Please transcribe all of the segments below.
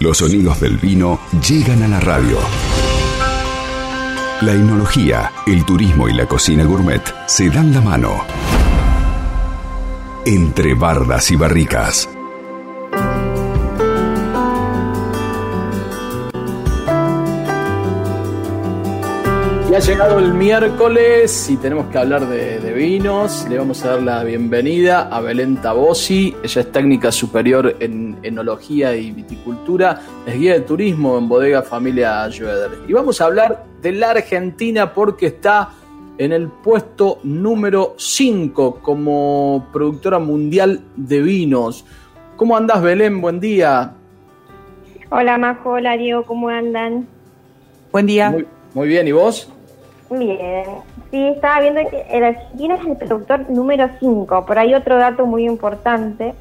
Los sonidos del vino llegan a la radio. La enología, el turismo y la cocina gourmet se dan la mano. Entre bardas y barricas. Ya ha llegado el miércoles y tenemos que hablar de, vinos. Le vamos a dar la bienvenida a Belén Tabosi. Ella es técnica superior en enología y viticultura. Es guía de turismo en bodega Familia Schroeder. Y vamos a hablar de la Argentina porque está en el puesto número 5 como productora mundial de vinos. ¿Cómo andas, Belén? Buen día. Hola, Majo. Hola, Diego. ¿Cómo andan? Buen día. Muy, muy bien. ¿Y vos? Bien, sí, estaba viendo que el Argentina es el productor número 5, pero hay otro dato muy importante,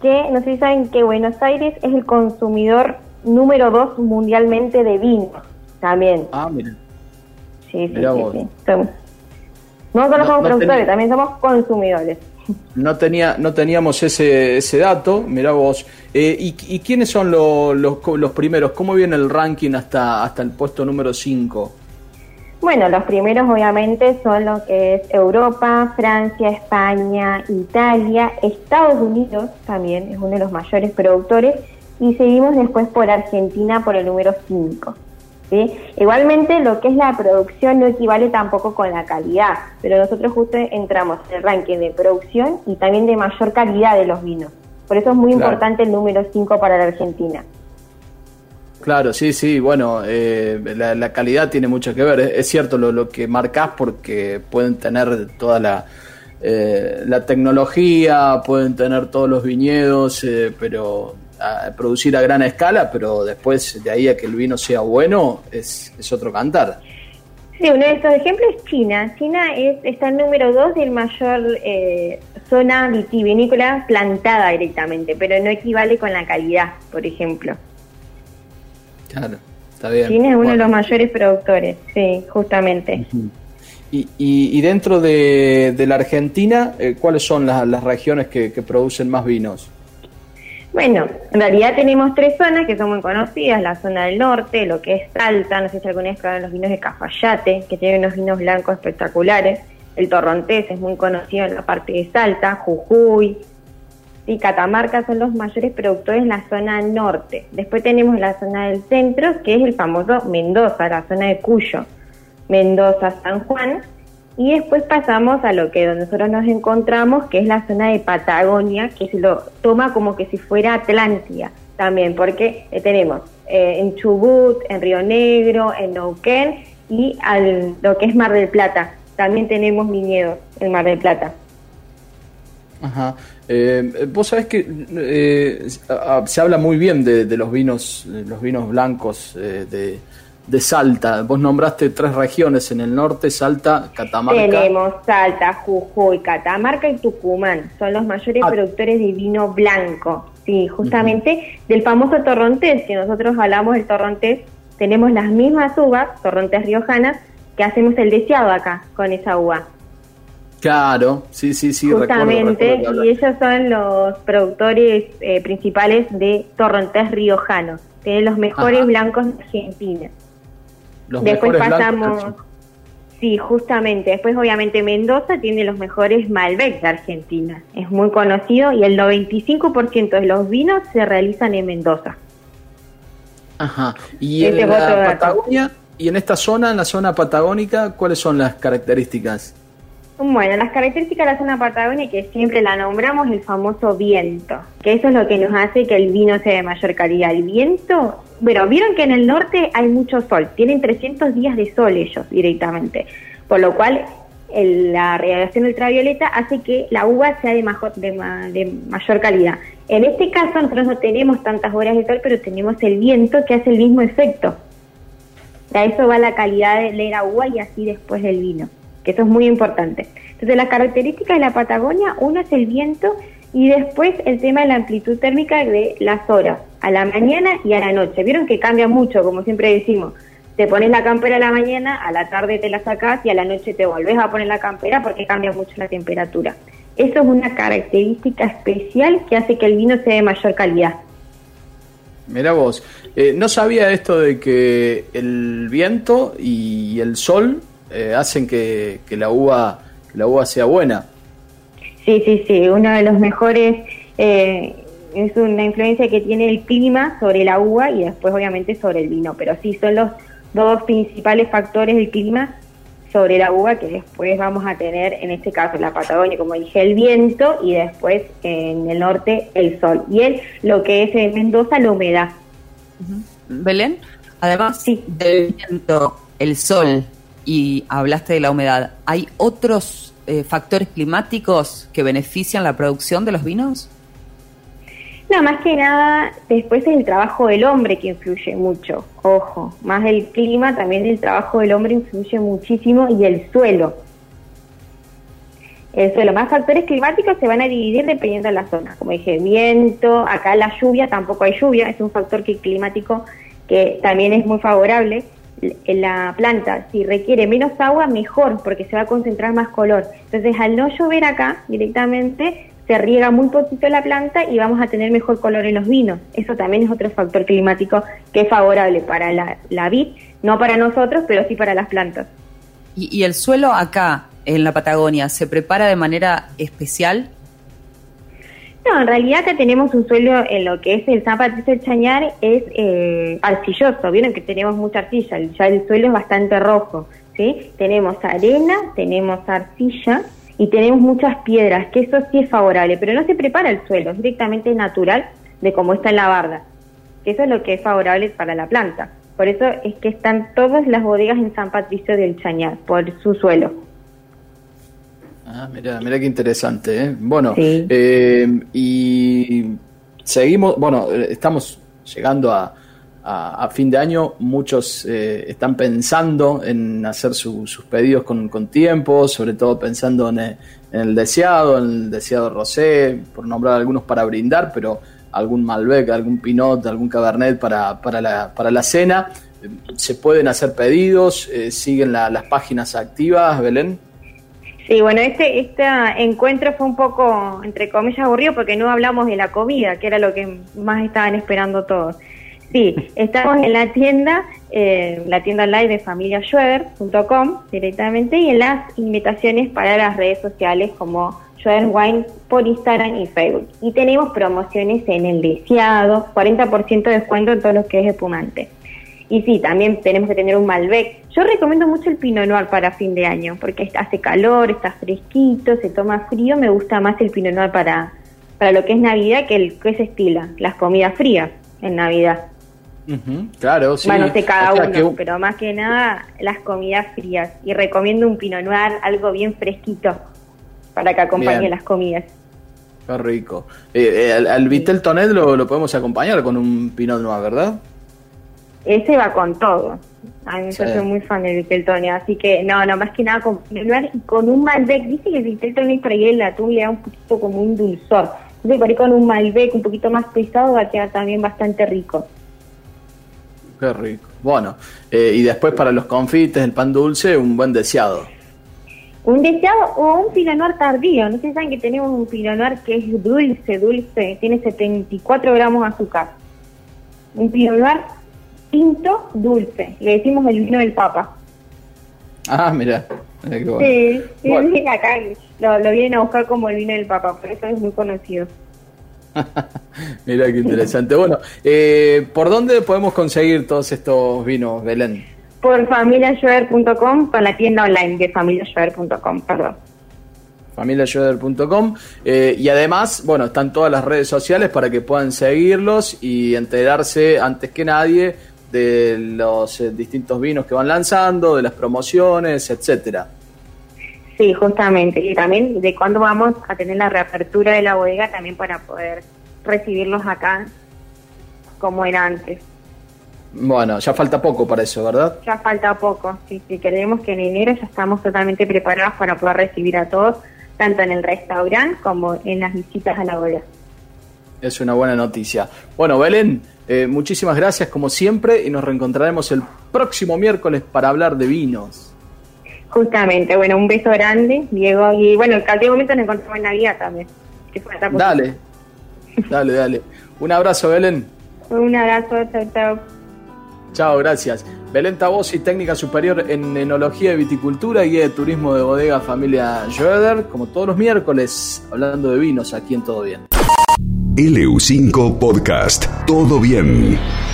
que no sé si saben que Buenos Aires es el consumidor número 2 mundialmente de vino, también. Ah, mira. Sí, sí, sí, no solo somos productores, también somos consumidores. No, tenía, no teníamos ese, ese dato, mira vos. Eh, y, y, quiénes son los, los primeros? ¿Cómo viene el ranking hasta, hasta el puesto número 5? Bueno, los primeros obviamente son lo que es Europa, Francia, España, Italia, Estados Unidos también es uno de los mayores productores y seguimos después por Argentina por el número 5. Igualmente lo que es la producción no equivale tampoco con la calidad, pero nosotros justo entramos en el ranking de producción y también de mayor calidad de los vinos. Por eso es muy importante el número 5 para la Argentina. Claro, sí, sí, bueno, eh, la, calidad tiene mucho que ver. Es, cierto lo, lo, que marcas porque pueden tener toda la, eh, la tecnología, pueden tener todos los viñedos, eh, pero producir a gran escala, pero después de ahí a que el vino sea bueno, es, es otro cantar. Sí, uno de estos ejemplos es China. China es, está en número dos del mayor zona vitivinícola plantada directamente, pero no equivale con la calidad, por ejemplo. Claro, está bien. China es uno de los mayores productores, sí, justamente. y, y, dentro de, la Argentina, eh, ¿cuáles son las, regiones que, producen más vinos? Bueno, en realidad tenemos tres zonas que son muy conocidas, la zona del norte, lo que es Salta, no sé si alguna vez probaron los vinos de Cafayate, que tienen unos vinos blancos espectaculares, el Torrontés es muy conocido en la parte de Salta, Jujuy, y Catamarca son los mayores productores en la zona norte. Después tenemos la zona del centro, que es el famoso Mendoza, la zona de Cuyo, Mendoza, San Juan. Y después pasamos a lo que nosotros nos encontramos, que es la zona de Patagonia, que se lo toma como que si fuera Atlántida también, porque eh, tenemos eh, en Chubut, en Río Negro, en Neuquén y al, lo que es Mar del Plata. También tenemos viñedos en Mar del Plata. Ajá. Eh, vos sabés que eh, se habla muy bien de, los vinos, los vinos blancos eh, de, Salta. Vos nombraste tres regiones en el norte, Salta, Catamarca. Tenemos Salta, Jujuy, Catamarca y Tucumán. Son los mayores ah. productores de vino blanco. Sí, justamente del famoso torrontés, que nosotros hablamos del torrontés, tenemos las mismas uvas, torrontés riojanas, que hacemos el deseado acá con esa uva. Claro, sí, sí, sí. Justamente, y ellos son los productores eh, principales de torrontés riojanos. Tienen los mejores blancos de Argentina. Los Después pasamos, sí, justamente. Después, obviamente, Mendoza tiene los mejores Malbec de Argentina. Es muy conocido y el 95% de los vinos se realizan en Mendoza. Ajá. ¿Y en la Patagonia? ¿Y en esta zona, en la zona patagónica, cuáles son las características? Bueno, las características de la zona Patagonia, que siempre la nombramos, el famoso viento, que eso es lo que nos hace que el vino sea de mayor calidad. El viento, bueno, vieron que en el norte hay mucho sol, tienen 300 días de sol ellos directamente, por lo cual la radiación ultravioleta hace que la uva sea de, de, mayor calidad. En este caso nosotros no tenemos tantas horas de sol, pero tenemos el viento que hace el mismo efecto. A eso va la calidad de la uva y así después del vino que eso es muy importante. Entonces, las características de la Patagonia, uno es el viento y después el tema de la amplitud térmica de las horas, a la mañana y a la noche. Vieron que cambia mucho, como siempre decimos. Te pones la campera a la mañana, a la tarde te la sacas y a la noche te volvés a poner la campera porque cambia mucho la temperatura. Eso es una característica especial que hace que el vino sea de mayor calidad. Mira vos, eh, no sabía esto de que el viento y el sol eh, hacen que, la uva que la uva sea buena. Sí, sí, sí, uno de los mejores eh, es una influencia que tiene el clima sobre la uva y después obviamente sobre el vino, pero sí son los dos principales factores del clima sobre la uva que después vamos a tener en este caso en la Patagonia, como dije, el viento y después en el norte el sol. Y él lo que es en Mendoza la humedad. Belén, además del viento, el sol y hablaste de la humedad, ¿hay otros eh, factores climáticos que benefician la producción de los vinos? No, más que nada, después es el trabajo del hombre que influye mucho. Ojo, más del clima, también el trabajo del hombre influye muchísimo y el suelo. El suelo, más factores climáticos se van a dividir dependiendo de la zona. Como dije, viento, acá la lluvia, tampoco hay lluvia, es un factor climático que también es muy favorable. La planta, si requiere menos agua, mejor, porque se va a concentrar más color. Entonces, al no llover acá directamente, se riega muy poquito la planta y vamos a tener mejor color en los vinos. Eso también es otro factor climático que es favorable para la, la vid, no para nosotros, pero sí para las plantas. ¿Y, el suelo acá, en la Patagonia, se prepara de manera especial? No, en realidad acá tenemos un suelo en lo que es el San Patricio del Chañar, es eh, arcilloso, vieron que tenemos mucha arcilla, ya el suelo es bastante rojo, ¿sí? Tenemos arena, tenemos arcilla, y tenemos muchas piedras, que eso sí es favorable, pero no se prepara el suelo, es directamente natural de cómo está en la barda, que eso es lo que es favorable para la planta. Por eso es que están todas las bodegas en San Patricio del Chañar, por su suelo. Ah, mira, mira qué interesante. ¿eh? Bueno, eh, y seguimos, bueno, estamos llegando a, a, fin de año muchos eh, están pensando en hacer sus pedidos con, tiempo, sobre todo pensando en el, deseado, en el deseado rosé, por nombrar algunos para brindar, pero algún Malbec, algún Pinot, algún Cabernet para, para, la, para la cena. ¿Se pueden hacer pedidos? Eh, ¿Siguen las páginas activas, Belén? Sí, bueno, este, este encuentro fue un poco, entre comillas, aburrido porque no hablamos de la comida, que era lo que más estaban esperando todos. Sí, estamos en la tienda, eh, la tienda online de familiaschroeder.com directamente y en las invitaciones para las redes sociales como Schroeder Wine por Instagram y Facebook. Y tenemos promociones en el deseado, 40% de descuento en todo lo que es espumante. Y sí, también tenemos que tener un Malbec. Yo recomiendo mucho el Pinot Noir para fin de año, porque hace calor, está fresquito, se toma frío. Me gusta más el Pinot Noir para, para lo que es Navidad que el que se estila, las comidas frías en Navidad claro, sí. Bueno, sé cada uno, pero más que nada las comidas frías. Y recomiendo un Pinot Noir, algo bien fresquito, para que acompañe las comidas. Qué rico. Eh, eh, al, Vitel Tonet lo, podemos acompañar con un Pinot Noir, ¿verdad? Ese va con todo. A mí yo soy muy fan del Vitel Tonet, así que no, no, más que nada con Pinot Noir y con un Malbec. Dice que el Vitel Tonet por ahí el atún le da un poquito como un dulzor. Entonces por ahí con un Malbec un poquito más pesado va a quedar también bastante rico. Qué rico. Bueno, eh, y después para los confites, el pan dulce, un buen deseado. Un deseado o un pinot noir tardío. No sé si saben que tenemos un pinot noir que es dulce, dulce, tiene 74 gramos de azúcar. Un pinot noir tinto dulce. Le decimos el vino del papa. Ah, mira. Sí, sí, acá lo, lo vienen a buscar como el vino del papa, por eso es muy conocido. Mira qué interesante. Bueno, eh, ¿por dónde podemos conseguir todos estos vinos, Belén? Por familiajoder.com, con la tienda online de familiajoder.com, perdón. familiajoder.com eh, y además, bueno, están todas las redes sociales para que puedan seguirlos y enterarse antes que nadie de los eh, distintos vinos que van lanzando, de las promociones, etcétera. Sí, justamente. Y también de cuándo vamos a tener la reapertura de la bodega también para poder recibirlos acá como era antes. Bueno, ya falta poco para eso, ¿verdad? Ya falta poco, sí, sí. Creemos que en enero ya estamos totalmente preparados para poder recibir a todos, tanto en el restaurante como en las visitas a la bodega. Es una buena noticia. Bueno, Belén, eh, muchísimas gracias como siempre y nos reencontraremos el próximo miércoles para hablar de vinos. Justamente, bueno, un beso grande, Diego, y bueno, en cualquier momento nos encontramos en Navidad también. dale, dale, dale. Un abrazo, Belén. Un abrazo, chao, chao. Chao, gracias. Belén Tabosi, técnica superior en enología y viticultura, guía de turismo de bodega familia Schroeder, como todos los miércoles, hablando de vinos aquí en Todo Bien. LU5 Podcast, Todo Bien.